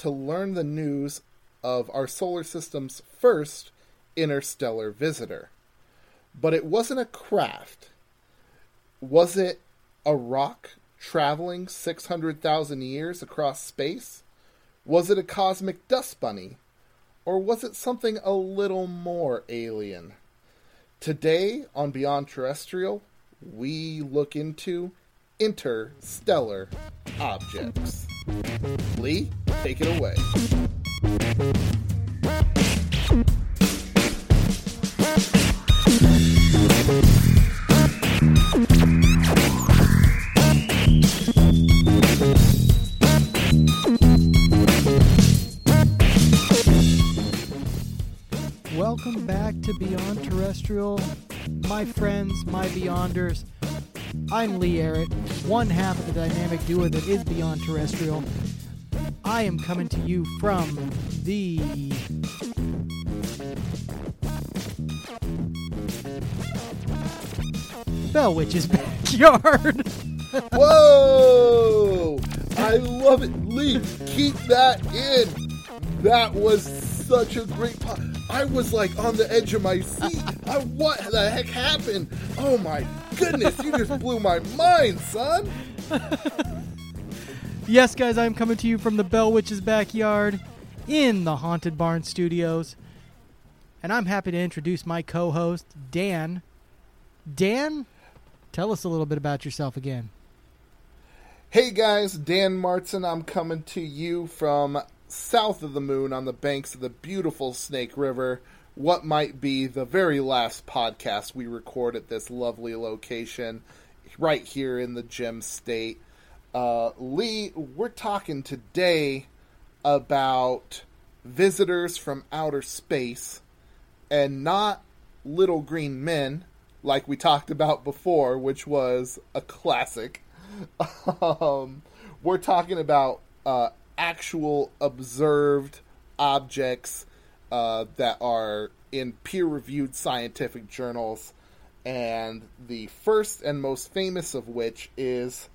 to learn the news of our solar system's first interstellar visitor. But it wasn't a craft. Was it a rock traveling 600,000 years across space? Was it a cosmic dust bunny? Or was it something a little more alien? Today on Beyond Terrestrial, we look into interstellar objects. Lee, take it away. Welcome back to Beyond Terrestrial, my friends, my Beyonders. I'm Lee Arrett, one half of the dynamic duo that is Beyond Terrestrial. I am coming to you from the Bell Witch's backyard. Whoa! I love it. Lee, keep that in. That was such a great po- I was like on the edge of my seat. I, what the heck happened? Oh my goodness, you just blew my mind, son. yes, guys, I'm coming to you from the Bell Witch's backyard in the Haunted Barn Studios. And I'm happy to introduce my co host, Dan. Dan, tell us a little bit about yourself again. Hey guys, Dan Martin. I'm coming to you from south of the moon on the banks of the beautiful Snake River. What might be the very last podcast we record at this lovely location, right here in the Gem State. Uh, Lee, we're talking today about visitors from outer space and not little green men like we talked about before, which was a classic. um, we're talking about uh, actual observed objects uh, that are in peer reviewed scientific journals. And the first and most famous of which is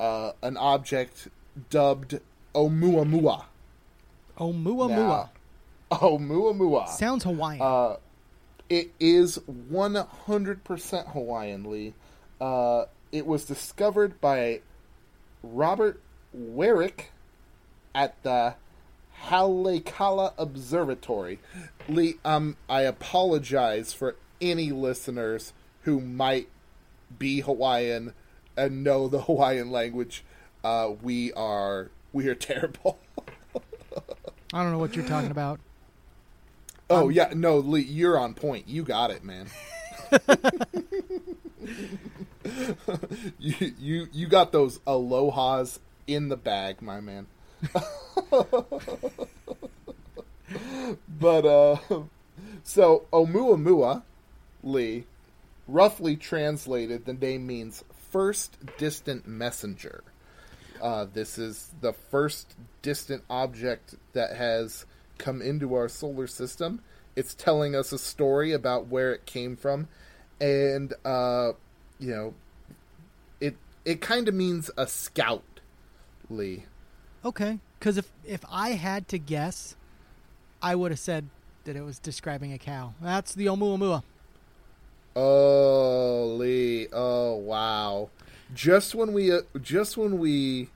uh, an object dubbed Oumuamua. Oumuamua. Oumuamua. Sounds Hawaiian. Uh, it is 100% Hawaiian, Lee. Uh, it was discovered by Robert Weryk at the Haleakala Observatory. Lee, um, I apologize for any listeners who might be Hawaiian and know the Hawaiian language. Uh, we are we are terrible. I don't know what you're talking about. Oh um, yeah, no, Lee, you're on point. You got it, man. you you you got those alohas in the bag, my man. but uh so Oumuamua Lee roughly translated the name means first distant messenger. Uh, this is the first distant object that has come into our solar system. It's telling us a story about where it came from, and uh, you know, it it kind of means a scout, Lee. Okay, because if if I had to guess, I would have said that it was describing a cow. That's the Oumuamua. Oh, Lee. Oh, wow. Just when we uh, just when we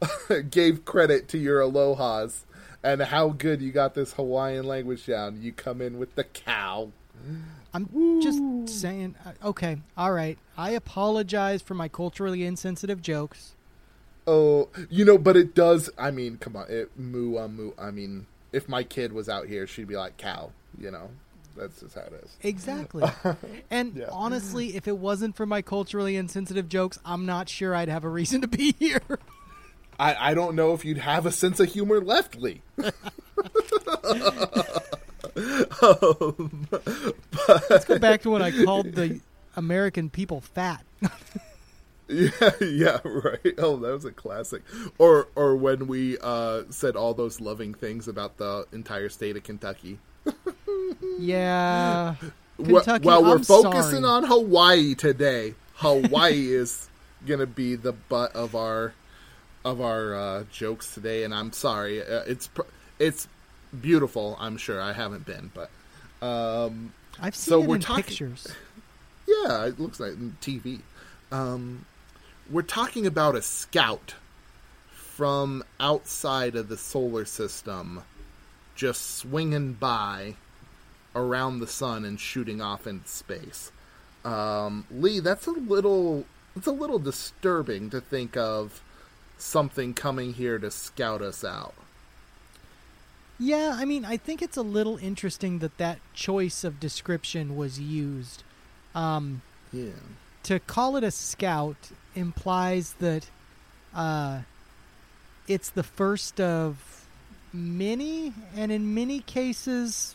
gave credit to your alohas and how good you got this Hawaiian language down. You come in with the cow. I'm just saying. uh, Okay, all right. I apologize for my culturally insensitive jokes. Oh, you know, but it does. I mean, come on, it moo uh, moo. I mean, if my kid was out here, she'd be like cow. You know, that's just how it is. Exactly. and Yeah. honestly, if it wasn't for my culturally insensitive jokes, I'm not sure I'd have a reason to be here. I, I don't know if you'd have a sense of humor left, Lee. Let's go back to when I called the American people fat. Yeah, yeah, right. Oh, that was a classic. Or or when we uh, said all those loving things about the entire state of Kentucky. yeah. Kentucky, While we're focusing sorry. on Hawaii today, Hawaii is gonna be the butt of our of our uh, jokes today, and I'm sorry. Uh, it's it's beautiful. I'm sure I haven't been, but um, I've seen So it we're in talking- pictures. Yeah, it looks like TV. Um, we're talking about a scout from outside of the solar system just swinging by around the sun and shooting off into space. Um, Lee, that's a little it's a little disturbing to think of something coming here to scout us out. Yeah, I mean, I think it's a little interesting that that choice of description was used. Um, Yeah. to call it a scout implies that uh, it's the first of many, and in many cases,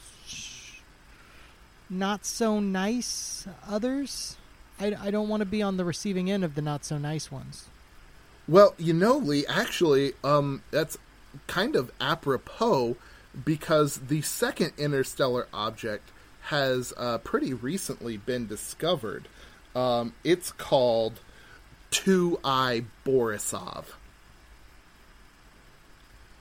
not so nice others. I, I don't want to be on the receiving end of the not so nice ones. Well, you know, Lee, actually, um, that's kind of apropos because the second interstellar object has uh, pretty recently been discovered. Um, it's called Two I Borisov.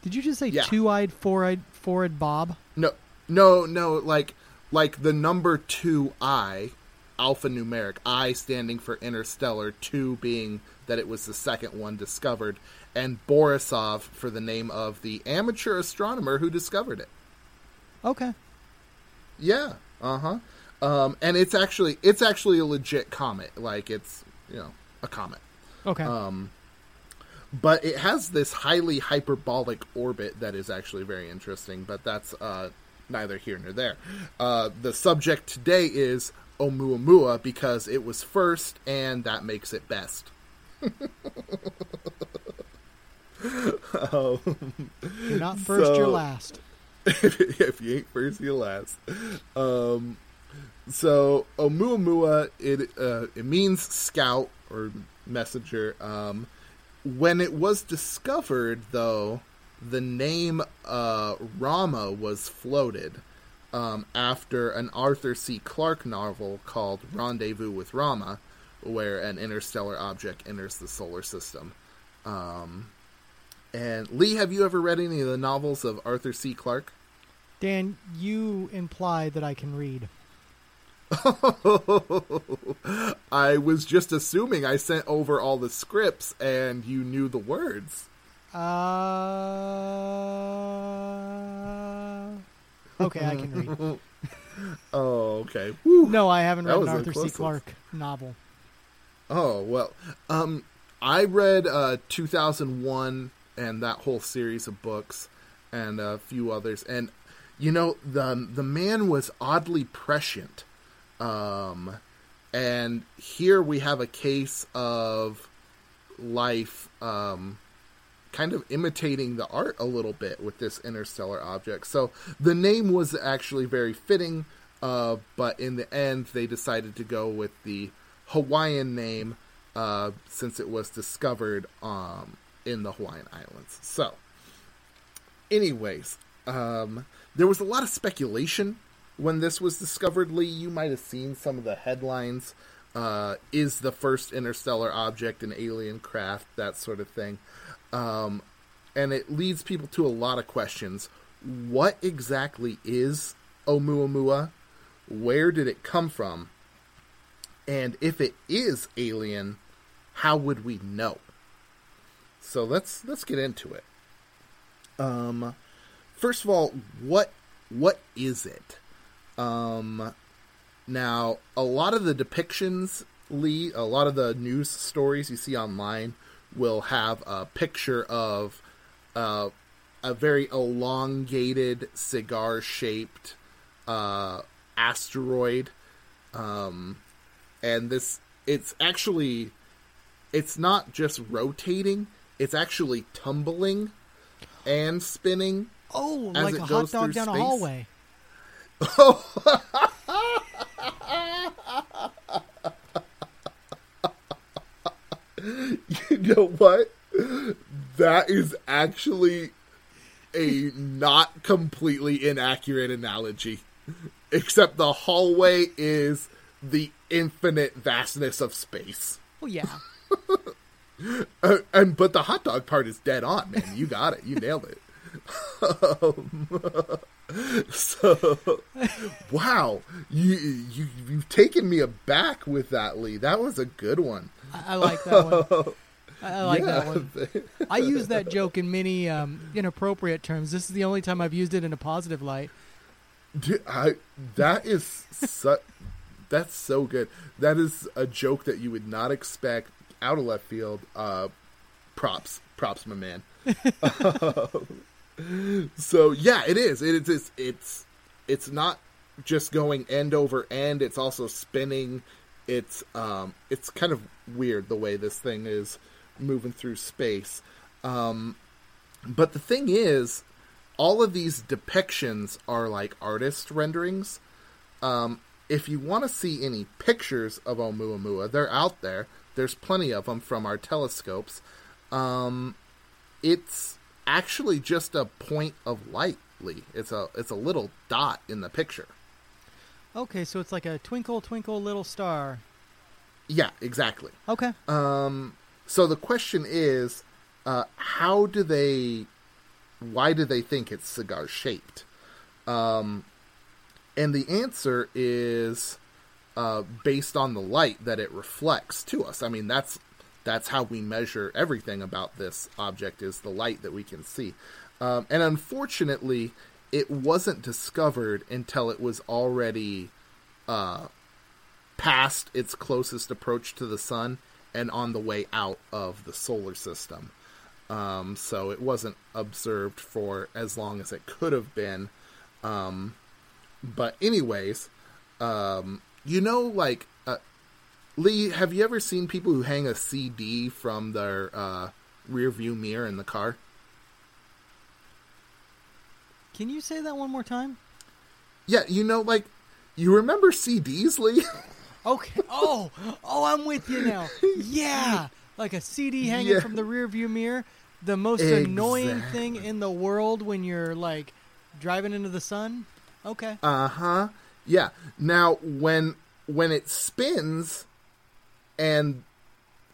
Did you just say Yeah. two-eyed, four-eyed, four-eyed Bob? No, no, no, like like the number two I, alphanumeric I standing for interstellar, two being that it was the second one discovered, and Borisov for the name of the amateur astronomer who discovered it. Okay. Yeah, uh huh. Um, and it's actually it's actually a legit comet, like it's you know a comet. Okay. Um, but it has this highly hyperbolic orbit that is actually very interesting. But that's uh, neither here nor there. Uh, the subject today is Oumuamua because it was first, and that makes it best. you're not first, you're last. if you ain't first, you're last. Um, so Oumuamua, it uh, it means scout or messenger. Um, when it was discovered, though, the name uh, Rama was floated um, after an Arthur C. Clarke novel called Rendezvous with Rama, where an interstellar object enters the solar system. Um, and Lee, have you ever read any of the novels of Arthur C. Clarke? Dan, you imply that I can read. I was just assuming I sent over all the scripts and you knew the words. Uh, okay, I can read. Oh, okay. Whew. No, I haven't read an Arthur C. Clarke novel. Oh, well. Um I read uh 2001 and that whole series of books and a few others and you know the the man was oddly prescient. Um and here we have a case of life um kind of imitating the art a little bit with this interstellar object. So the name was actually very fitting, uh, but in the end they decided to go with the Hawaiian name uh, since it was discovered um, in the Hawaiian Islands. So, anyways, um, there was a lot of speculation when this was discovered. Lee, you might have seen some of the headlines. Uh, is the first interstellar object an alien craft? That sort of thing. Um, and it leads people to a lot of questions. What exactly is Oumuamua? Where did it come from? And if it is alien, how would we know? so let's let's get into it. Um, first of all, what what is it? Um, now a lot of the depictions, Lee, a lot of the news stories you see online will have a picture of uh, a very elongated cigar shaped uh, asteroid um, and this it's actually it's not just rotating it's actually tumbling and spinning Oh, As like it a hot dog down a space? hallway. you know what that is actually a not completely inaccurate analogy except the hallway is the infinite vastness of space Oh yeah. Uh, and but the hot dog part is dead on, man. You got it. You nailed it. Um, so, wow, you you you've taken me aback with that, Lee. That was a good one. I, I like that one. I, I like that Yeah. one. I use that joke in many um, inappropriate terms. This is the only time I've used it in a positive light. Dude, I that is so, that's so good. That is a joke that you would not expect out of left field. Uh, props, props, my man. so yeah, it is. It is. It's it's not just going end over end. It's also spinning. It's um it's kind of weird the way this thing is moving through space. Um, but the thing is, all of these depictions are like artist renderings. Um, if you want to see any pictures of Oumuamua, they're out there. There's plenty of them from our telescopes. Um, it's actually just a point of light, Lee. It's a it's a little dot in the picture. Okay, so it's like a twinkle, twinkle, little star. Yeah, exactly. Okay. Um, so the question is, uh, how do they? Why do they think it's cigar shaped? Um, and the answer is uh, based on the light that it reflects to us. I mean, that's that's how we measure everything about this object is the light that we can see. Um, and unfortunately, it wasn't discovered until it was already uh, past its closest approach to the sun and on the way out of the solar system. Um, so it wasn't observed for as long as it could have been. Um, but anyways, um, you know, like Lee, have you ever seen people who hang a CD from their uh, rear view mirror in the car? Can you say that one more time? Yeah, you know, like you remember CDs, Lee? Okay. Oh, oh, I'm with you now. Yeah, like a CD hanging Yeah. from the rear view mirror. The most annoying thing in the world when you're like driving into the sun. Okay. Uh huh. Yeah. Now when when it spins and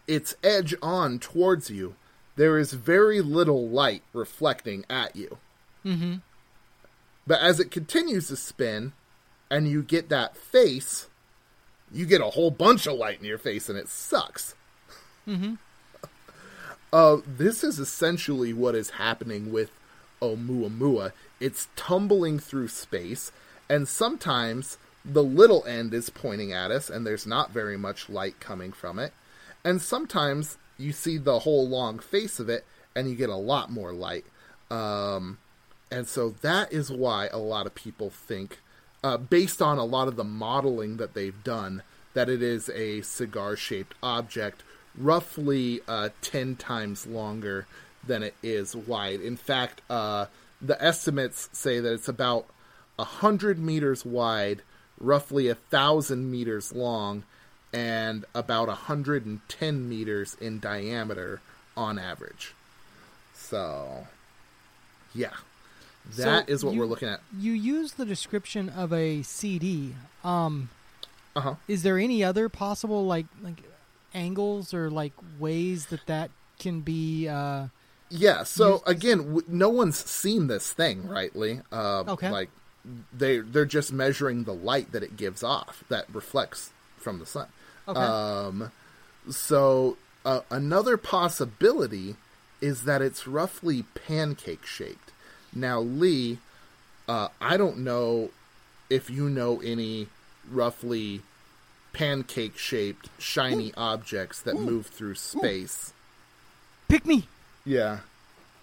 its edge on towards you, there is very little light reflecting at you. Mm-hmm. But as it continues to spin and you get that face, you get a whole bunch of light in your face and it sucks. Mm-hmm. Uh, this is essentially what is happening with Oumuamua. It's tumbling through space, and sometimes the little end is pointing at us, and there's not very much light coming from it. And sometimes you see the whole long face of it, and you get a lot more light. Um, and so that is why a lot of people think, uh, based on a lot of the modeling that they've done, that it is a cigar shaped object, roughly uh, 10 times longer than it is wide. In fact, uh, the estimates say that it's about 100 meters wide, roughly a 1,000 meters long, and about 110 meters in diameter on average. So, yeah. that is So what you- we're looking at. You use the description of a CD. Um, Uh huh. is there any other possible like like angles or like ways that that can be? Uh, Yeah. So Use- again, w- no one's seen this thing, rightly. Uh, Okay. Like they they're just measuring the light that it gives off that reflects from the sun. okay. Um, so uh, another possibility is that it's roughly pancake shaped. Now, Lee, uh, I don't know if you know any roughly pancake shaped shiny objects that move through space. Pick me. Yeah.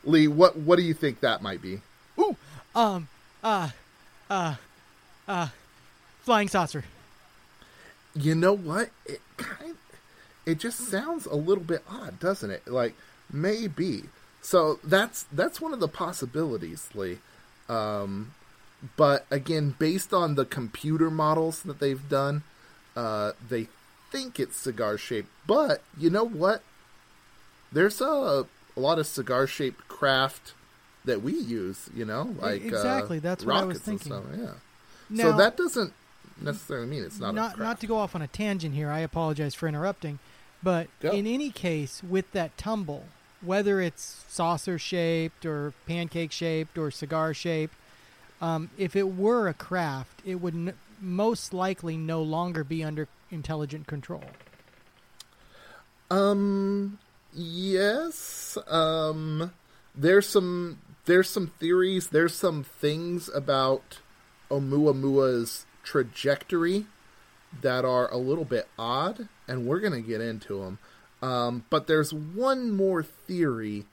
Lee, what what do you think that might be? Ooh. Um. Uh. Uh. Uh. Flying saucer. You know what? It kind it just sounds a little bit odd, doesn't it? Like maybe. So that's that's one of the possibilities, Lee. Um, but again, based on the computer models that they've done, uh, they think it's cigar shaped. But you know what? There's a, a lot of cigar shaped craft that we use. You know, like uh, exactly. That's what I was thinking. stuff, Yeah. Now, so that doesn't necessarily mean it's not a not craft. not to go off on a tangent here. I apologize for interrupting, but Go. in any case, with that tumble, whether it's saucer shaped or pancake shaped or cigar shaped, um, if it were a craft, it would n- most likely no longer be under intelligent control. Um. Yes. Um. There's some. There's some theories. There's some things about Oumuamua's trajectory that are a little bit odd, and we're gonna get into them. Um. But there's one more theory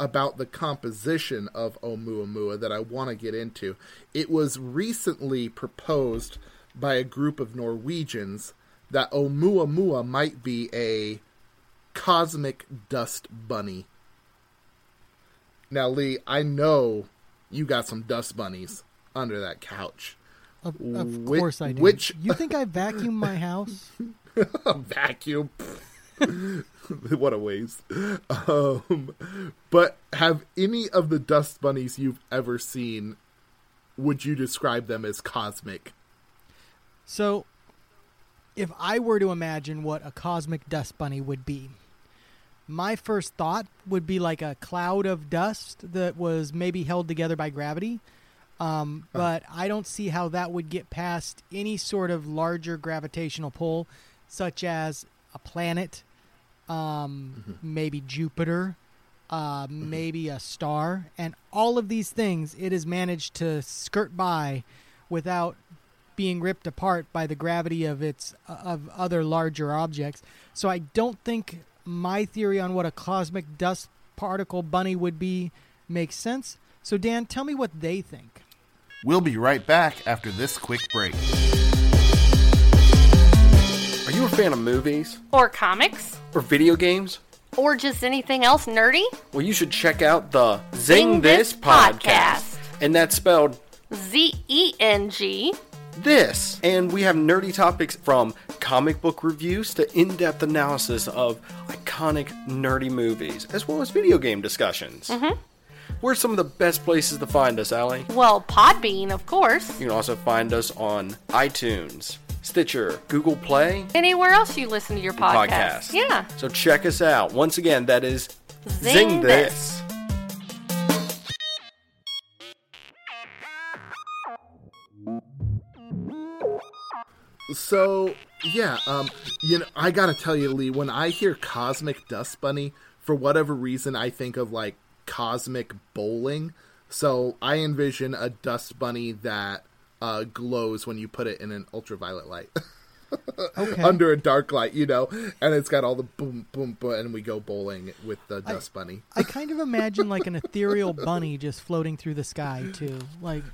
about the composition of Oumuamua that I want to get into. It was recently proposed by a group of Norwegians that Oumuamua might be a cosmic dust bunny. Now, Lee, I know you got some dust bunnies under that couch. Of, of Whi- course I do. which- You think I vacuum my house? Vacuum. what a waste. Um, but have any of the dust bunnies you've ever seen, would you describe them as cosmic? So, if I were to imagine what a cosmic dust bunny would be, my first thought would be like a cloud of dust that was maybe held together by gravity. Um, but I don't see how that would get past any sort of larger gravitational pull, such as a planet, um, maybe Jupiter, uh, maybe a star, and all of these things it has managed to skirt by without being ripped apart by the gravity of its of other larger objects. So I don't think my theory on what a cosmic dust particle bunny would be makes sense. So Dan, tell me what they think. We'll be right back after this quick break. Are you a fan of movies Or comics? or video games? Or just anything else nerdy? Well, you should check out the Zing, Zing This This podcast. Podcast. And that's spelled Z E N G. this. And we have nerdy topics from comic book reviews to in depth analysis of iconic nerdy movies, as well as video game discussions. Mm-hmm. Where's some of the best places to find us, Allie? Well, Podbean, of course. You can also find us on iTunes, Stitcher, Google Play, Anywhere else you listen to your podcast. podcast. Yeah. So check us out. Once again, that is Zing This. So yeah, um, you know, I gotta tell you, Lee, when I hear cosmic dust bunny, for whatever reason, I think of like cosmic bowling. So I envision a dust bunny that uh, glows when you put it in an ultraviolet light. Okay. Under a dark light, you know, and it's got all the boom, boom, boom, and we go bowling with the dust bunny. I kind of imagine like an ethereal bunny just floating through the sky too. Like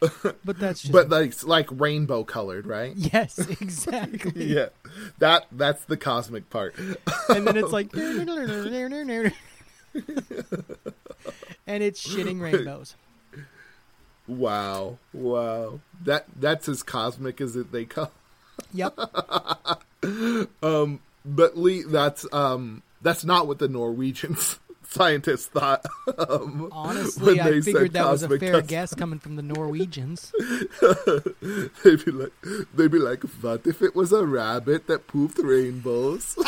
But that's just But like, like rainbow colored, right? Yes, exactly. Yeah, that that's the cosmic part. and then it's like and it's shitting rainbows. Wow, wow, that that's as cosmic as it they come. Yep. But Lee, that's um, that's not what the Norwegians scientists thought. Um, Honestly, I figured that was a fair dust- guess coming from the Norwegians. they'd be like, they'd be like, what if it was a rabbit that pooped rainbows?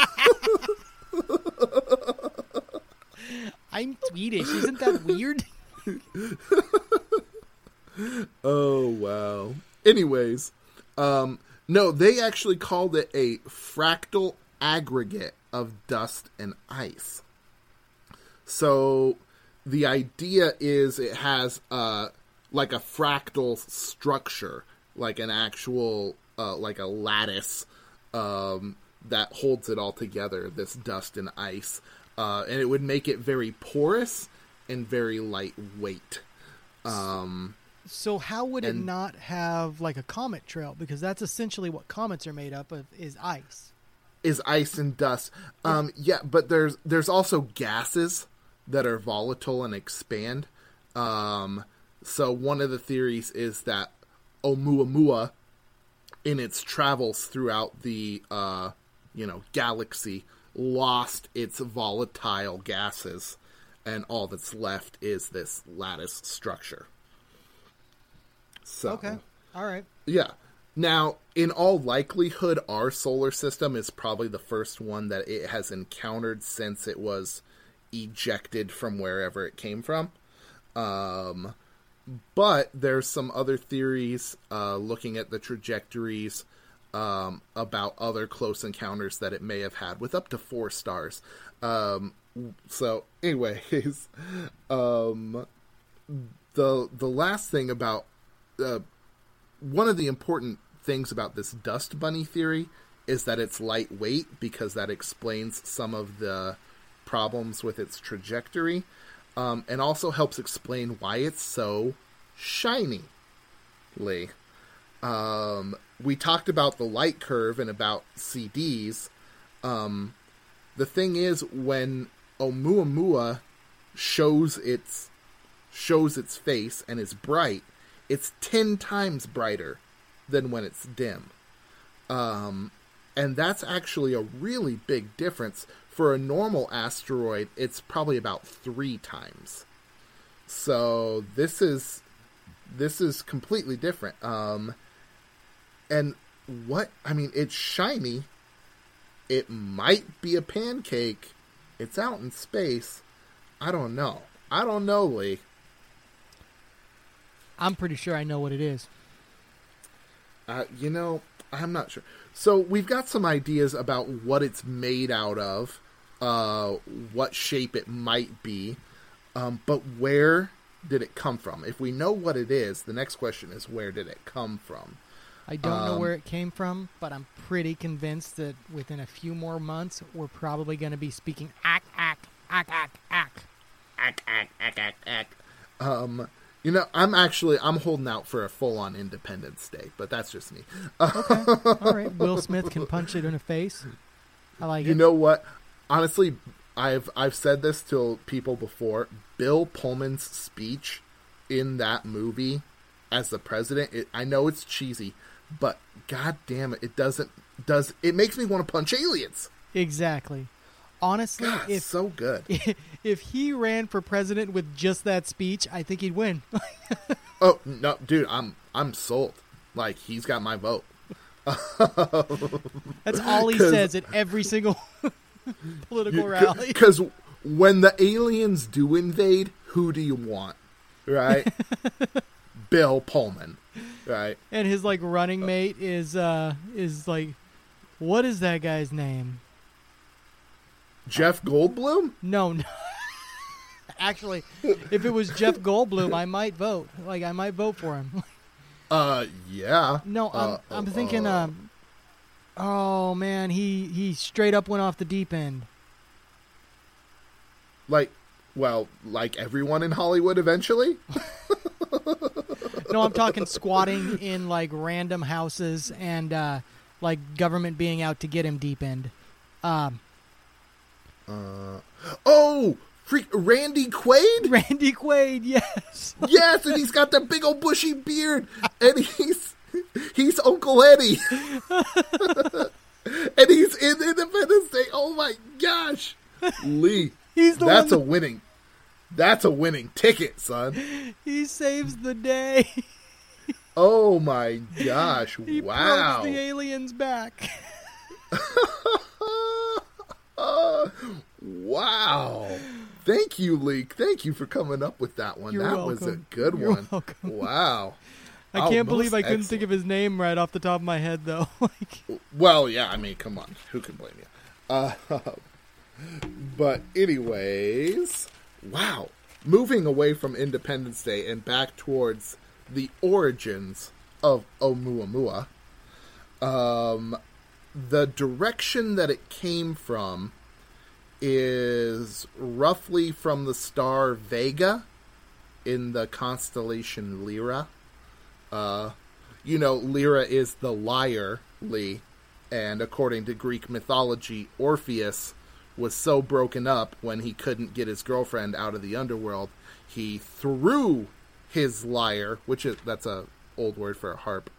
I'm Swedish. Isn't that weird? oh wow. Anyways, um, no, they actually called it a fractal aggregate of dust and ice. So the idea is it has uh like a fractal structure, like an actual uh like a lattice um that holds it all together, this dust and ice. Uh and it would make it very porous and very lightweight. Um So how would it not have like a comet trail? Because that's essentially what comets are made up of is ice. is ice and dust. Um, yeah, but there's there's also gases that are volatile and expand. Um, so one of the theories is that Oumuamua, in its travels throughout the uh, you know galaxy, lost its volatile gases, and all that's left is this lattice structure. So Okay. All right. yeah. Now, in all likelihood, our solar system is probably the first one that it has encountered since it was ejected from wherever it came from. Um, but there's some other theories uh, looking at the trajectories um, about other close encounters that it may have had with up to four stars. Um, so, anyways, um, the the last thing about uh, one of the important things about this dust bunny theory is that it's lightweight because that explains some of the problems with its trajectory um, and also helps explain why it's so shiny. Um, we talked about the light curve and about CDs. Um, the thing is, when Oumuamua shows its shows its face and is bright, it's ten times brighter than when it's dim. Um, and that's actually a really big difference. For a normal asteroid, it's probably about three times. So this is this is completely different. Um, and what I mean, it's shiny. It might be a pancake. It's out in space. I don't know. I don't know, Lee. I'm pretty sure I know what it is. Uh, you know, I'm not sure. So we've got some ideas about what it's made out of, uh, what shape it might be, um, but where did it come from? If we know what it is, the next question is where did it come from? I don't know Um, where it came from, but I'm pretty convinced that within a few more months, we're probably going to be speaking ack, ack, ack, ack, ack. Ack, ack, ack, ack, ack. Um, you know, I'm actually I'm holding out for a full-on Independence Day, but that's just me. okay, All right. Will Smith can punch it in the face. I like You it. You know what? Honestly, I've I've said this to people before. Bill Pullman's speech in that movie as the president, it, I know it's cheesy, but god damn it, it doesn't does it makes me want to punch aliens. Exactly. Honestly, God, if so good. if he ran for president with just that speech, I think he'd win. Oh no, dude, I'm I'm sold. Like he's got my vote. That's all he says at every single political rally. Because when the aliens do invade, who do you want? Right? Bill Pullman. Right? And his like running mate is uh is like what is that guy's name? Jeff Goldblum? No, no. Actually, if it was Jeff Goldblum, I might vote. Like I might vote for him. Uh, yeah. No, I'm Uh, I'm thinking uh, um Oh man, he he straight up went off the deep end. Like, well, like everyone in Hollywood eventually? No, I'm talking squatting in like random houses and uh like government being out to get him deep end. Um uh, Oh! Freak Randy Quaid? Randy Quaid, yes. yes, and he's got the big old bushy beard, and he's he's Uncle Eddie, and he's in Independence Day. Oh my gosh, Lee, He's the that's a winning, that's a winning ticket, son. he saves the day. Oh my gosh, He wow, the aliens back. wow. Thank you, Leek. Thank you for coming up with that one. You're that was a good You're one. welcome. Wow. I Oh, can't believe I couldn't think of his name right off the top of my head though. like Well, yeah, I mean, come on. Who can blame you? Uh, but, anyways, wow, moving away from Independence Day and back towards the origins of Oumuamua, um, the direction that it came from is roughly from the star Vega in the constellation Lyra. Uh, you know, Lyra is the liar, Lee, and according to Greek mythology, Orpheus was so broken up when he couldn't get his girlfriend out of the underworld, he threw his lyre, which is that's a old word for a harp,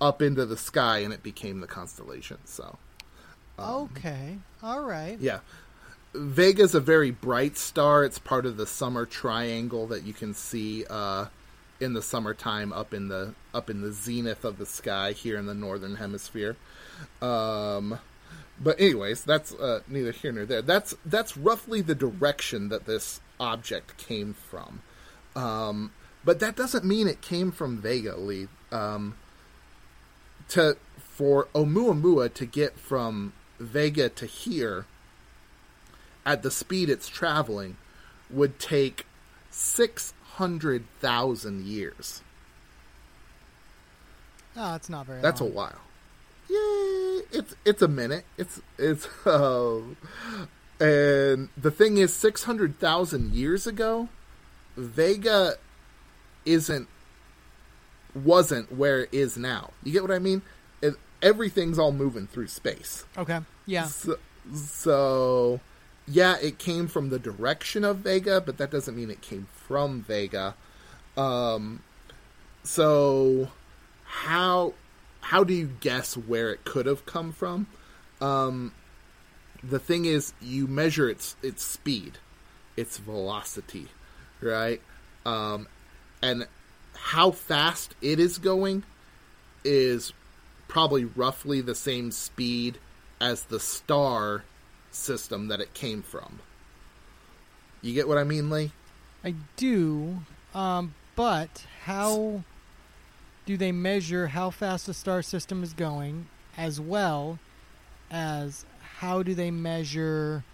up into the sky, and it became the constellation. So, okay, all right. yeah. Vega's a very bright star. It's part of the summer triangle that you can see uh, in the summertime up in the up in the zenith of the sky here in the northern hemisphere. Um, but anyways, that's uh, neither here nor there. That's that's roughly the direction that this object came from. Um, but that doesn't mean it came from Vega, Lee. Um, to for Oumuamua to get from Vega to here at the speed it's traveling would take 600,000 years. Oh, that's not very. That's a while. Yeah, it's it's a minute. It's it's uh, and the thing is 600,000 years ago, Vega isn't wasn't where it is now. You get what I mean? It, everything's all moving through space. Okay. Yeah. So, so, yeah, it came from the direction of Vega, but that doesn't mean it came from Vega. Um, so how how do you guess where it could have come from? Um, the thing is, you measure its its speed, its velocity, right? Um, and how fast it is going is probably roughly the same speed as the star system that it came from. You get what I mean, Lee? I do, um, but how do they measure how fast a star system is going, as well as how do they measure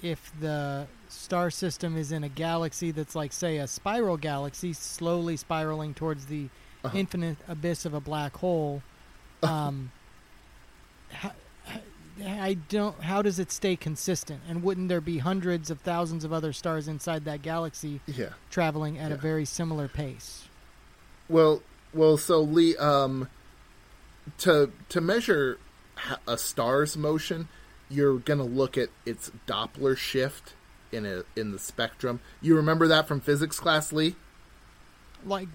if the star system is in a galaxy that's like, say, a spiral galaxy, slowly spiraling towards the infinite abyss of a black hole? Um, how, I don't. How does it stay consistent? And wouldn't there be hundreds of thousands of other stars inside that galaxy Yeah. traveling at a very similar pace? Well, well, so Lee, um, to to measure a star's motion, you're gonna look at its Doppler shift in a in the spectrum. You remember that from physics class, Lee? Like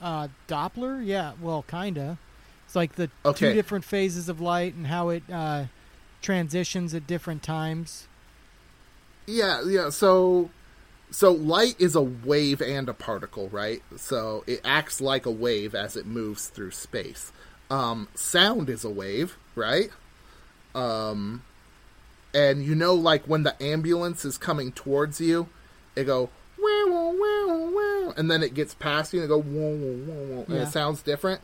uh, Doppler? Yeah. Well, kinda. It's like the Okay. two different phases of light and how it uh, transitions at different times. Yeah, yeah. So, so light is a wave and a particle, right? So it acts like a wave as it moves through space. Um, sound is a wave, right? Um, and you know, like when the ambulance is coming towards you, it go wow wow wow and then it gets past you and it go whoa whoa whoa whoa, and Yeah. it sounds different.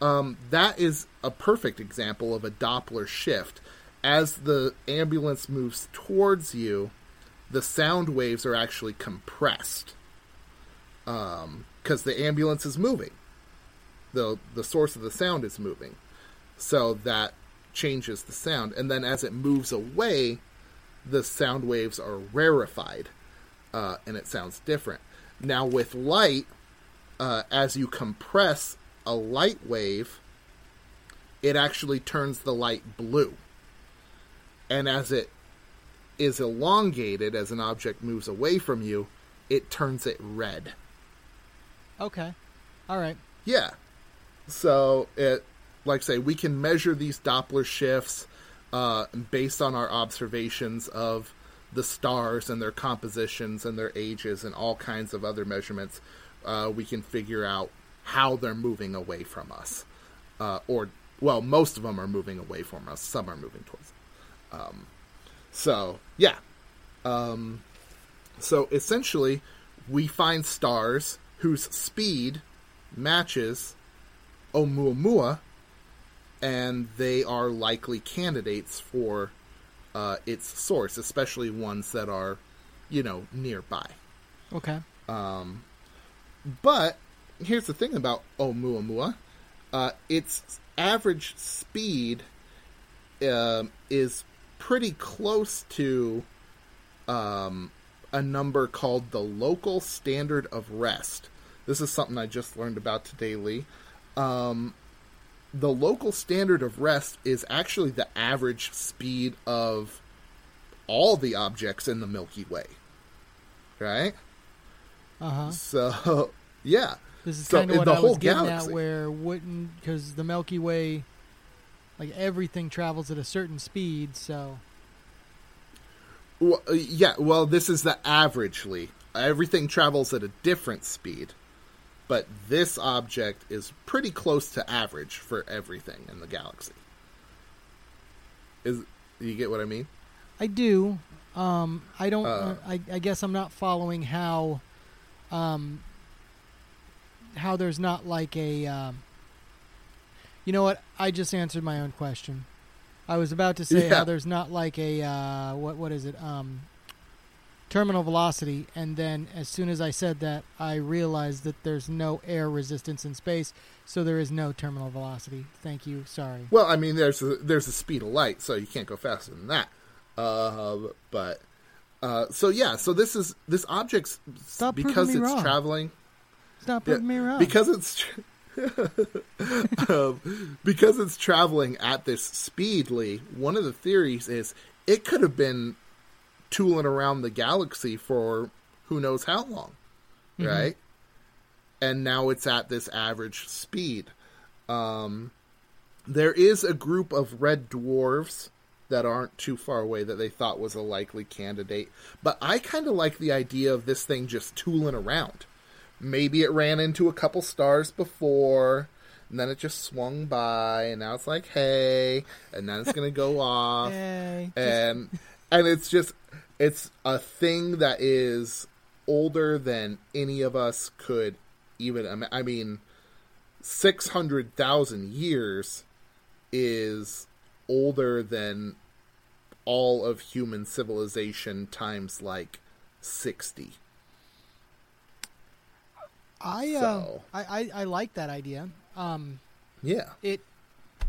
Um, that is a perfect example of a Doppler shift. As the ambulance moves towards you, the sound waves are actually compressed because the ambulance is moving. the The source of the sound is moving, so that changes the sound. And then as it moves away, the sound waves are rarefied, uh, and it sounds different. Now with light, uh, as you compress a light wave, it actually turns the light blue. And as it is elongated, as an object moves away from you, it turns it red. Okay. All right. Yeah. So it, like I say, we can measure these Doppler shifts uh, based on our observations of the stars and their compositions and their ages and all kinds of other measurements. Uh, we can figure out how they're moving away from us, uh, or well, most of them are moving away from us. Some are moving towards. Um, so yeah. Um, so essentially, we find stars whose speed matches Oumuamua, and they are likely candidates for uh, its source, especially ones that are you know, nearby. Okay. Um, But here's the thing about Oumuamua. Uh, its average speed um, is pretty close to um, a number called the local standard of rest. This is something I just learned about today, Lee. Um, the local standard of rest is actually the average speed of all the objects in the Milky Way. Right? Uh huh. So, yeah. This is So, kind of what the I was whole getting galaxy. at, where wouldn't because the Milky Way, like everything travels at a certain speed, so Well, uh, yeah, well, this is the averagely. Everything travels at a different speed, but this object is pretty close to average for everything in the galaxy. Is you get what I mean? I do. Um, I don't. Uh, I, I guess I'm not following how, um, how there's not like a. Um, you know what? I just answered my own question. I was about to say Yeah. how there's not like a uh, what what is it? Um, terminal velocity, and then as soon as I said that, I realized that there's no air resistance in space, so there is no terminal velocity. Thank you. Sorry. Well, I mean, there's a, there's a speed of light, so you can't go faster than that. Uh, but uh, so yeah, so this is this object's Stop because it's wrong. traveling. Stop Yeah, proving me wrong. because it's tr- um, because it's traveling at this speed. Lee, one of the theories is it could have been tooling around the galaxy for who knows how long, right? And now it's at this average speed. Um, there is a group of red dwarves that aren't too far away that they thought was a likely candidate, but I kind of like the idea of this thing just tooling around maybe it ran into a couple stars before and then it just swung by and now it's like hey and then it's gonna go off. Hey, and and it's just it's a thing that is older than any of us could even i mean 600,000 years is older than all of human civilization times like 60 I, uh, So- I, I I like that idea. Um, yeah it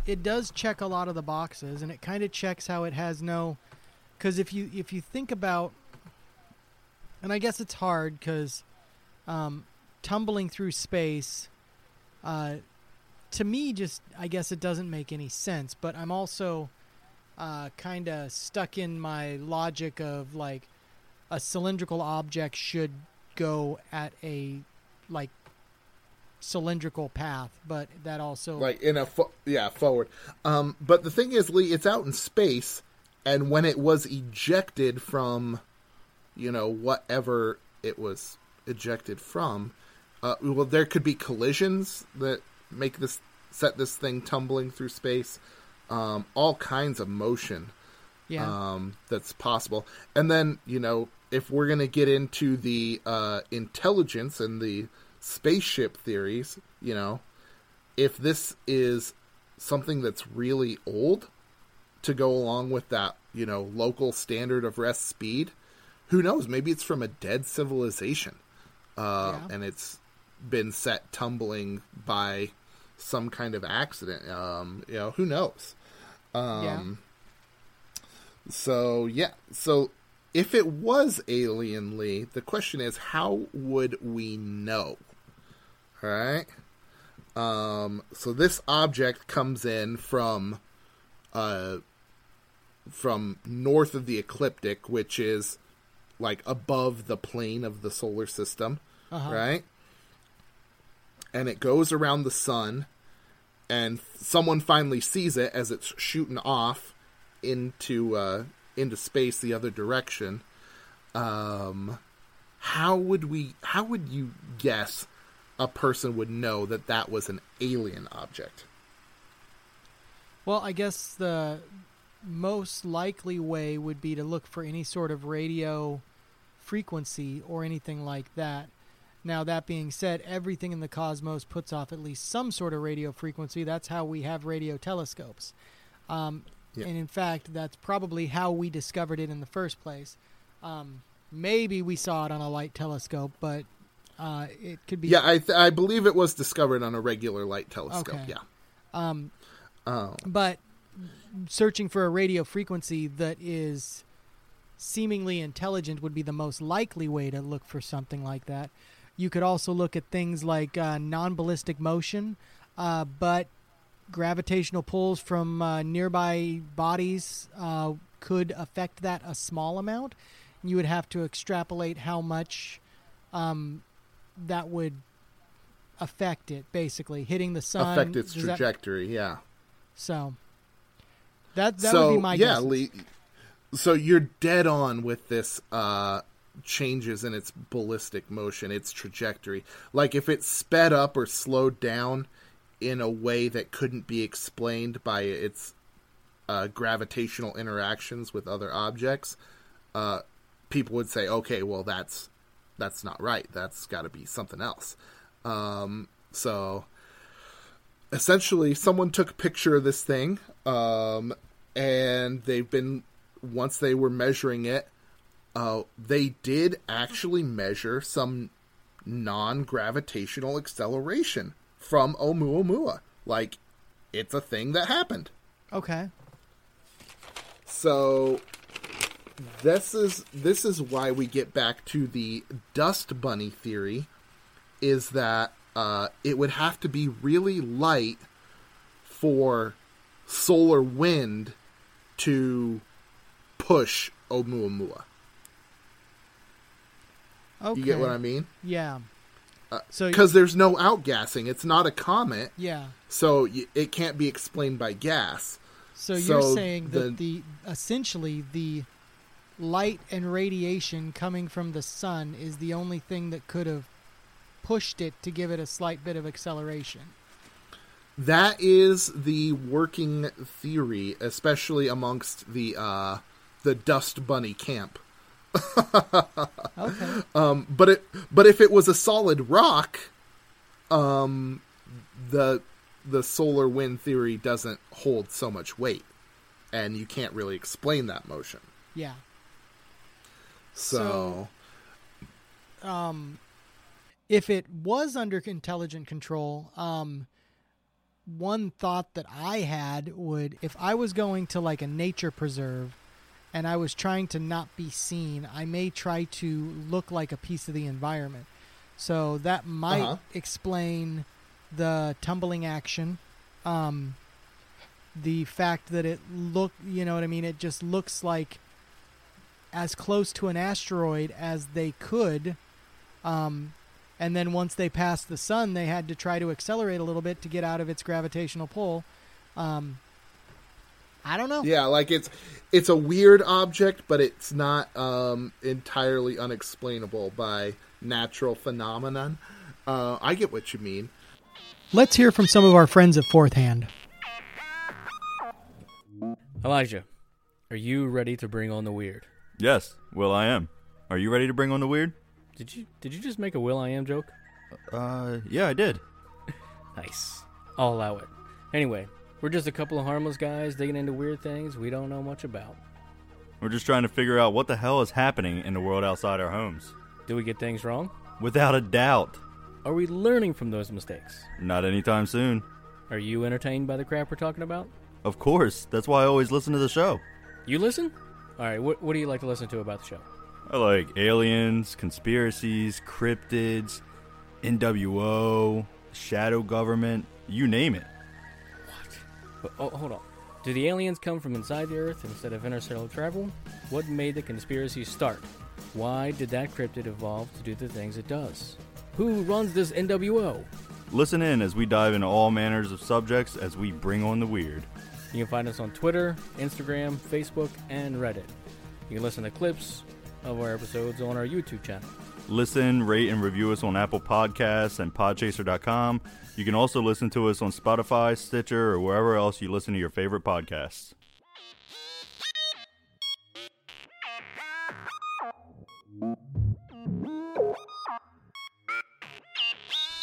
it does check a lot of the boxes, and it kind of checks how it has no. Because if you if you think about, and I guess it's hard because um, tumbling through space, uh, to me, just I guess it doesn't make any sense. But I'm also uh, kind of stuck in my logic of like a cylindrical object should go at a like cylindrical path, but that also like in a fo- yeah forward um but the thing is lee it's out in space and when it was ejected from you know whatever it was ejected from uh well there could be collisions that make this set this thing tumbling through space um all kinds of motion yeah. um, that's possible. And then, you know, if we're going to get into the uh, intelligence and the spaceship theories, you know, if this is something that's really old to go along with that, you know, local standard of rest speed, who knows? Maybe it's from a dead civilization uh, Yeah. and it's been set tumbling by some kind of accident. Um, you know, who knows? Um, so yeah, so if it was alien Lee, the question is how would we know? All right. Um, so this object comes in from uh from north of the ecliptic, which is like above the plane of the solar system, Uh-huh. right? And it goes around the sun and someone finally sees it as it's shooting off into uh, into space the other direction. Um, how would we? How would you guess a person would know that that was an alien object? Well, I guess the most likely way would be to look for any sort of radio frequency or anything like that. Now, that being said, everything in the cosmos puts off at least some sort of radio frequency. That's how we have radio telescopes. Um, Yeah. And in fact, that's probably how we discovered it in the first place. Um, maybe we saw it on a light telescope, but uh, it could be. Yeah, I th- I believe it was discovered on a regular light telescope. Okay. Yeah. but searching for a radio frequency that is seemingly intelligent would be the most likely way to look for something like that. You could also look at things like uh, non ballistic motion, uh, but gravitational pulls from uh, nearby bodies uh, could affect that a small amount. You would have to extrapolate how much um, that would affect it, basically hitting the sun. Affect its does that- trajectory. yeah. so that that so would be my yeah, guess. Lee, so you're dead on with this uh, changes in its ballistic motion, its trajectory. Like if it sped up or slowed down in a way that couldn't be explained by its uh, gravitational interactions with other objects, uh, people would say, "Okay, well that's that's not right. That's got to be something else." Um, so essentially someone took a picture of this thing um, and they've been once they were measuring it uh, they did actually measure some non-gravitational acceleration from Oumuamua like it's a thing that happened Okay. so this is this is why we get back to the dust bunny theory is that uh, it would have to be really light for solar wind to push Oumuamua. Okay. You get what I mean? Yeah. So Because there's no outgassing. It's not a comet, yeah. so y- it can't be explained by gas. So you're So saying the- that the essentially the light and radiation coming from the sun is the only thing that could have pushed it to give it a slight bit of acceleration. That is the working theory, especially amongst the uh, the Dust Bunny camp. Okay. Um, but it but if it was a solid rock, um, the the solar wind theory doesn't hold so much weight, and you can't really explain that motion. yeah. So, um, if it was under intelligent control, um, one thought that I had would, if I was going to like a nature preserve and I was trying to not be seen, I may try to look like a piece of the environment. So that might Uh-huh. explain the tumbling action. Um, the fact that it look, you know what I mean? It just looks like as close to an asteroid as they could. Um, and then once they passed the sun, they had to try to accelerate a little bit to get out of its gravitational pull. Um, I don't know. yeah, like it's it's a weird object, but it's not um, entirely unexplainable by natural phenomenon. Uh, I get what you mean. Let's hear from some of our friends at Fourth Hand. Elijah, are you ready to bring on the weird? Yes, Will I am. Are you ready to bring on the weird? Did you did you just make a Will I Am joke? Uh, yeah, I did. Nice. I'll allow it. Anyway, we're just a couple of harmless guys digging into weird things we don't know much about. We're just trying to figure out what the hell is happening in the world outside our homes. Do we get things wrong? Without a doubt. Are we learning from those mistakes? Not anytime soon. Are you entertained by the crap we're talking about? Of course, that's why I always listen to the show. You listen? All right, what, what do you like to listen to about the show? I like aliens, conspiracies, cryptids, NWO, shadow government, you name it. But, oh, hold on. Do the aliens come from inside the Earth instead of interstellar travel? What made the conspiracy start? Why did that cryptid evolve to do the things it does? Who runs this NWO? Listen in as we dive into all manners of subjects as we bring on the weird. You can find us on Twitter, Instagram, Facebook, and Reddit. You can listen to clips of our episodes on our YouTube channel. Listen, rate, and review us on Apple Podcasts and Podchaser.com. You can also listen to us on Spotify, Stitcher, or wherever else you listen to your favorite podcasts.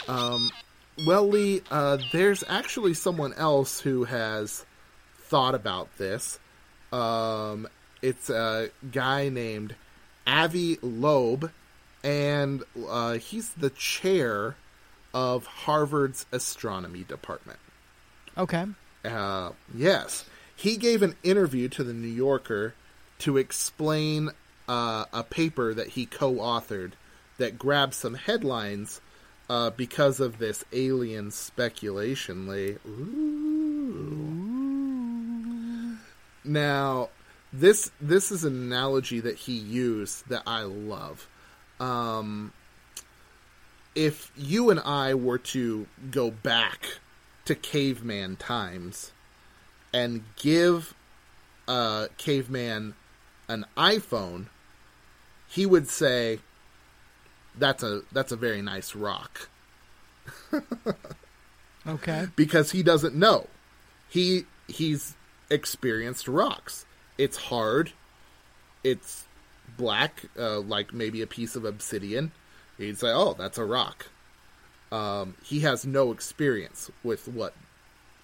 Um, well, Lee, uh, there's actually someone else who has thought about this. Um, it's a guy named Avi Loeb, and uh, he's the chair of Harvard's astronomy department. Okay. Uh, yes, he gave an interview to the New Yorker to explain uh, a paper that he co-authored that grabbed some headlines uh, because of this alien speculation. Lee. Ooh. Now, this this is an analogy that he used that I love. Um, if you and I were to go back to caveman times and give a caveman an iPhone, he would say, "That's a that's a very nice rock," Okay. because he doesn't know. He he's experienced rocks. It's hard. It's black, uh, like maybe a piece of obsidian. He'd say, "Oh, that's a rock." Um, he has no experience with what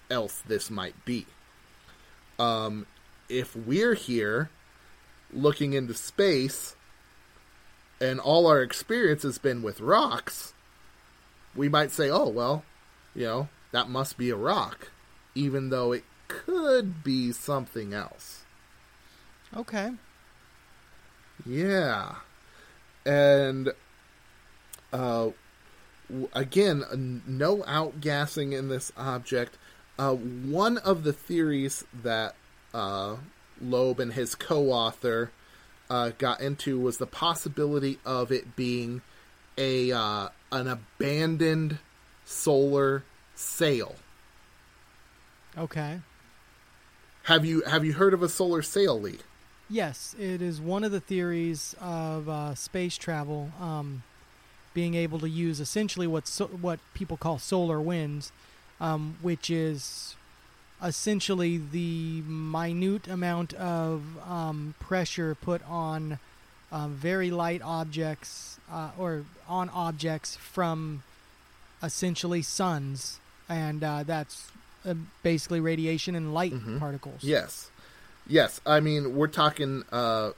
else this might be. Um, if we're here looking into space and all our experience has been with rocks, we might say, oh, well, you know, that must be a rock, even though it could be something else. Okay. Yeah. And uh, again, no outgassing in this object. Uh, one of the theories that uh, Loeb and his co-author uh, got into was the possibility of it being a uh, an abandoned solar sail. Okay. Have you have you heard of a solar sail, Lee? Yes, it is one of the theories of uh, space travel, um, being able to use essentially what so- what people call solar winds, um, which is essentially the minute amount of um, pressure put on um, very light objects uh, or on objects from essentially suns, and uh, that's uh, basically radiation and light particles. Yes, yes. I mean, we're talking uh,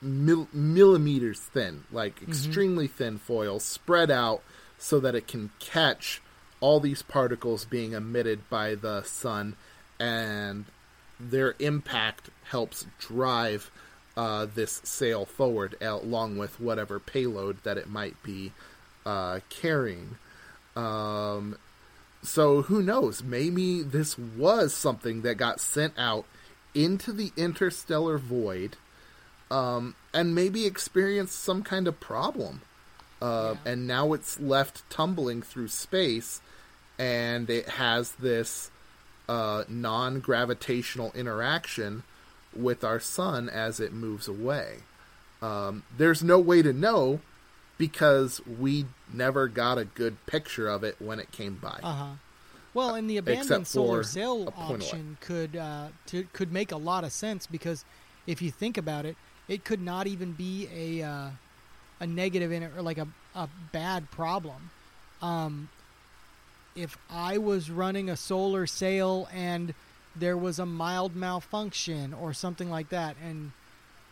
mil- millimeters thin, like extremely thin foil, spread out so that it can catch all these particles being emitted by the sun, and their impact helps drive uh, this sail forward, along with whatever payload that it might be uh, carrying. Um, so who knows? Maybe this was something that got sent out into the interstellar void, um, and maybe experienced some kind of problem. Uh, And now it's left tumbling through space, and it has this uh, non gravitational interaction with our sun as it moves away. Um, there's no way to know because we never got a good picture of it when it came by. Uh huh. Well, and the abandoned solar for sail a point away. option could uh, to, could make a lot of sense because if you think about it, it could not even be a uh, a negative in it or like a a bad problem. Um, if I was running a solar sail and there was a mild malfunction or something like that, and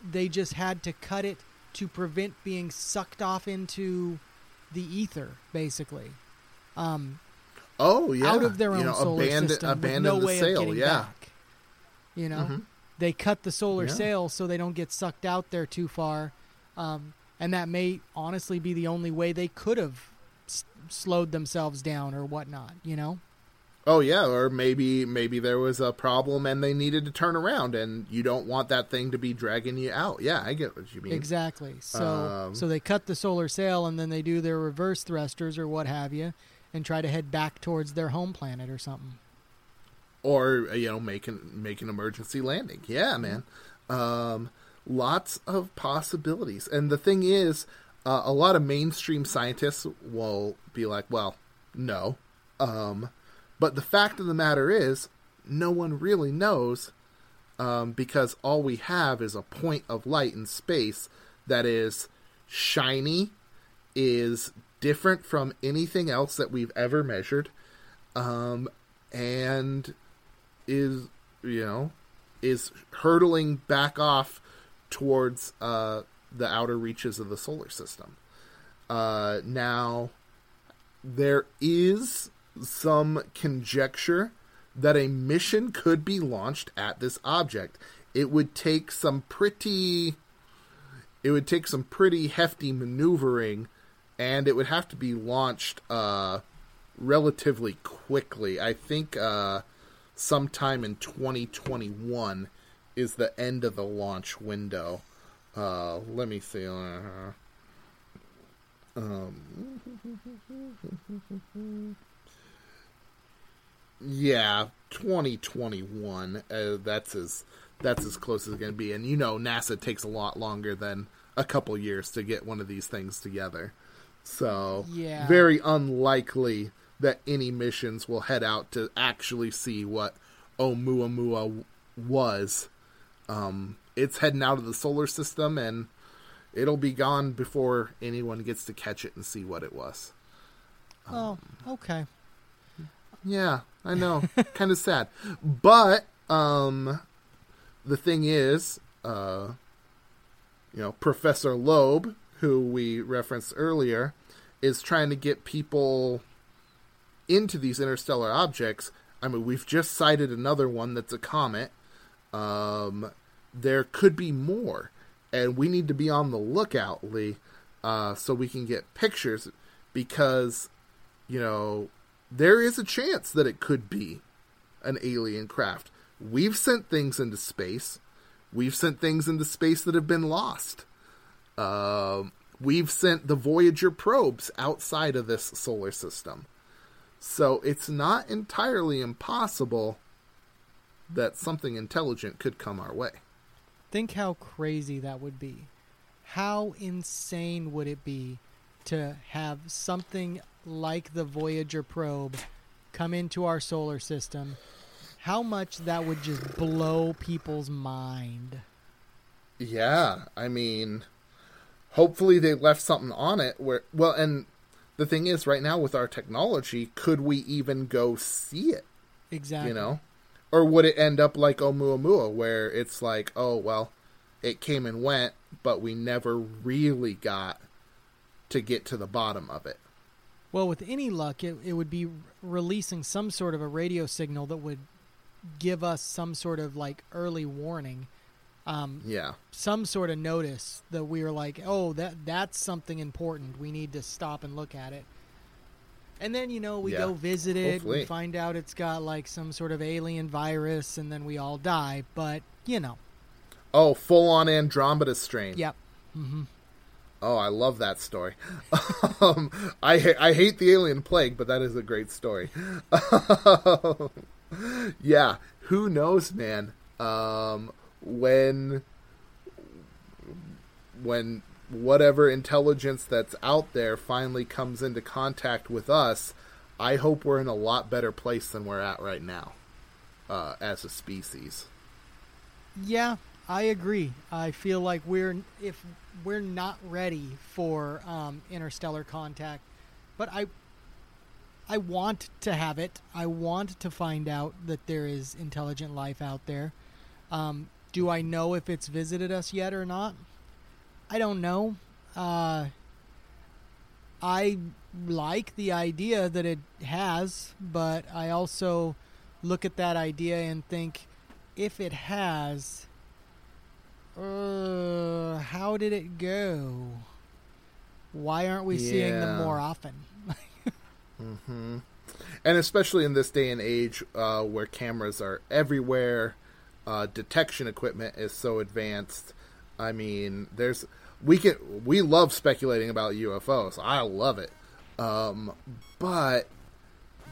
they just had to cut it to prevent being sucked off into the ether, basically. Um, Oh yeah, out of their own you know, solar abandon, system abandon with no the way sail. of getting yeah, back. You know, Mhm. they cut the solar Yeah. sail so they don't get sucked out there too far, um, and that may honestly be the only way they could have s- slowed themselves down or whatnot. You know, Oh yeah, or maybe maybe there was a problem and they needed to turn around, and you don't want that thing to be dragging you out. Yeah, I get what you mean. exactly. So Um, so they cut the solar sail and then they do their reverse thrusters or what have you, and try to head back towards their home planet or something. Or uh, you know, make an make an emergency landing. Yeah, man. Um, lots of possibilities, and the thing is, uh, a lot of mainstream scientists will be like, "Well, no," um, but the fact of the matter is, no one really knows um, because all we have is a point of light in space that is shiny, is different from anything else that we've ever measured, um, and is you know is hurtling back off towards uh, the outer reaches of the solar system. Uh, now, there is some conjecture that a mission could be launched at this object. It would take some pretty it would take some pretty hefty maneuvering and it would have to be launched uh relatively quickly. I think uh sometime in 2021 is the end of the launch window. Uh let me see. Uh, um yeah, 2021. Uh, that's as that's as close as it's going to be. And you know, NASA takes a lot longer than a couple years to get one of these things together. So, Yeah. very unlikely that any missions will head out to actually see what Oumuamua was. Um, it's heading out of the solar system, and it'll be gone before anyone gets to catch it and see what it was. Oh, okay. Yeah, I know. kind of sad. But um the thing is, uh you know, Professor Loeb, who we referenced earlier, is trying to get people into these interstellar objects. I mean, we've just sighted another one that's a comet. Um there could be more, and we need to be on the lookout, Lee, uh, so we can get pictures because you know, there is a chance that it could be an alien craft. We've sent things into space. We've sent things into space that have been lost. Um, we've sent the Voyager probes outside of this solar system. So it's not entirely impossible that something intelligent could come our way. Think how crazy that would be. How insane would it be to have something like the Voyager probe come into our solar system? How much that would just blow people's mind. Yeah, I mean, hopefully they left something on it where well, and the thing is, right now with our technology, could we even go see it? Exactly. You know, or would it end up like Oumuamua, where it's like, oh well, it came and went, but we never really got to get to the bottom of it. Well, with any luck, it, it would be releasing some sort of a radio signal that would give us some sort of like early warning, um, Yeah, some sort of notice that we are like, oh, that that's something important. We need to stop and look at it. And then you know we Yeah. go visit it, Hopefully. we find out it's got like some sort of alien virus, and then we all die. But you know, Oh, full on Andromeda strain. yep. Mm-hmm. Oh, I love that story. um, I ha- I hate the alien plague, but that is a great story. yeah, who knows, man? Um, when when whatever intelligence that's out there finally comes into contact with us, I hope we're in a lot better place than we're at right now uh, as a species. Yeah, I agree. I feel like we're if we're not ready for um, interstellar contact, but I I want to have it. I want to find out that there is intelligent life out there. Um, do I know if it's visited us yet or not? I don't know. Uh, I like the idea that it has, but I also look at that idea and think if it has, uh, how did it go? Why aren't we seeing them more often? mm-hmm. and especially in this day and age uh, where cameras are everywhere uh, detection equipment is so advanced. I mean there's we can we love speculating about ufos i love it. Um, but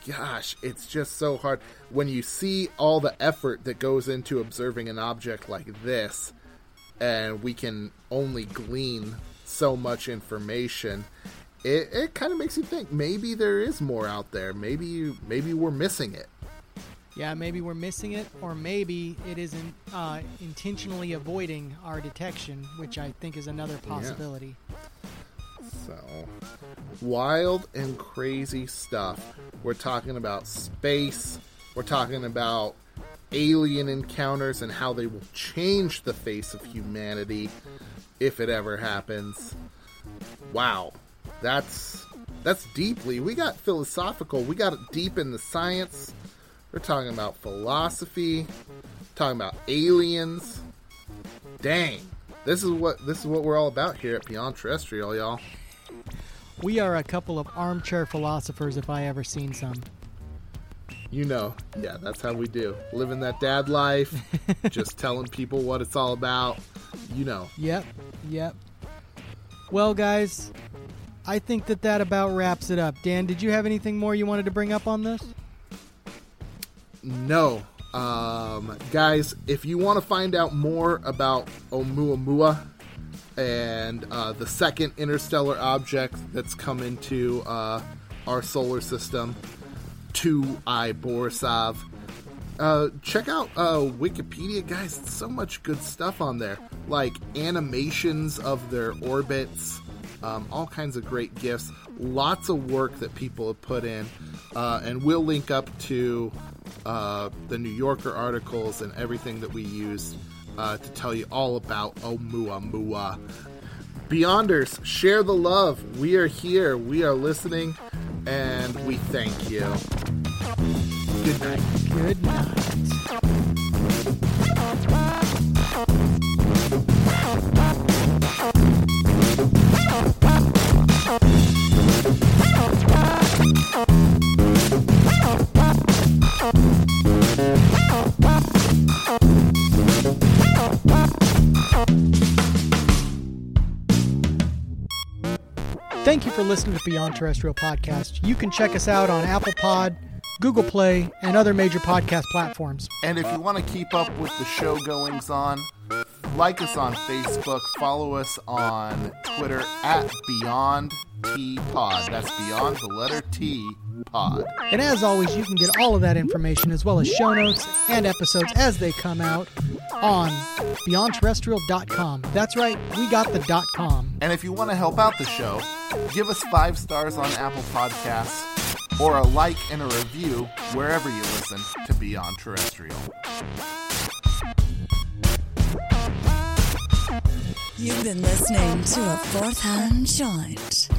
gosh it's just so hard. When you see all the effort that goes into observing an object like this and we can only glean so much information it, it kind of makes you think maybe there is more out there. Maybe you maybe we're missing it yeah, maybe we're missing it, or maybe it isn't uh, intentionally avoiding our detection, which I think is another possibility. so wild and crazy stuff we're talking about space we're talking about alien encounters and how they will change the face of humanity if it ever happens. Wow. That's that's deeply. We got philosophical. We got deep in the science. We're talking about philosophy, talking about aliens. Dang. This is what this is what we're all about here at Beyond Terrestrial, y'all. We are a couple of armchair philosophers if I ever seen some. You know, yeah, that's how we do. Living that dad life, just telling people what it's all about. You know. Yep, yep. Well, guys, I think that that about wraps it up. Dan, did you have anything more you wanted to bring up on this? No. Um, guys, if you want to find out more about Oumuamua and uh, the second interstellar object that's come into uh, our solar system, 2I Borisov, uh, check out uh, Wikipedia, guys. So much good stuff on there, like animations of their orbits, um, all kinds of great gifts. Lots of work that people have put in, uh, and we'll link up to uh, the New Yorker articles and everything that we use uh, to tell you all about Oumuamua. Beyonders, share the love. We are here. We are listening, and we thank you. Good night. Good night. For listening to Beyond Terrestrial Podcast. You can check us out on Apple Pod, Google Play, and other major podcast platforms. And if you want to keep up with the show goings on, like us on Facebook, follow us on Twitter at Beyond T Pod. That's Beyond the letter T Pod. And as always, you can get all of that information as well as show notes and episodes as they come out on beyondterrestrial.com. That's right, we got the dot .com. And if you want to help out the show, give us five stars on Apple Podcasts or a like and a review wherever you listen to Beyond Terrestrial. You've been listening to a fourth hand joint.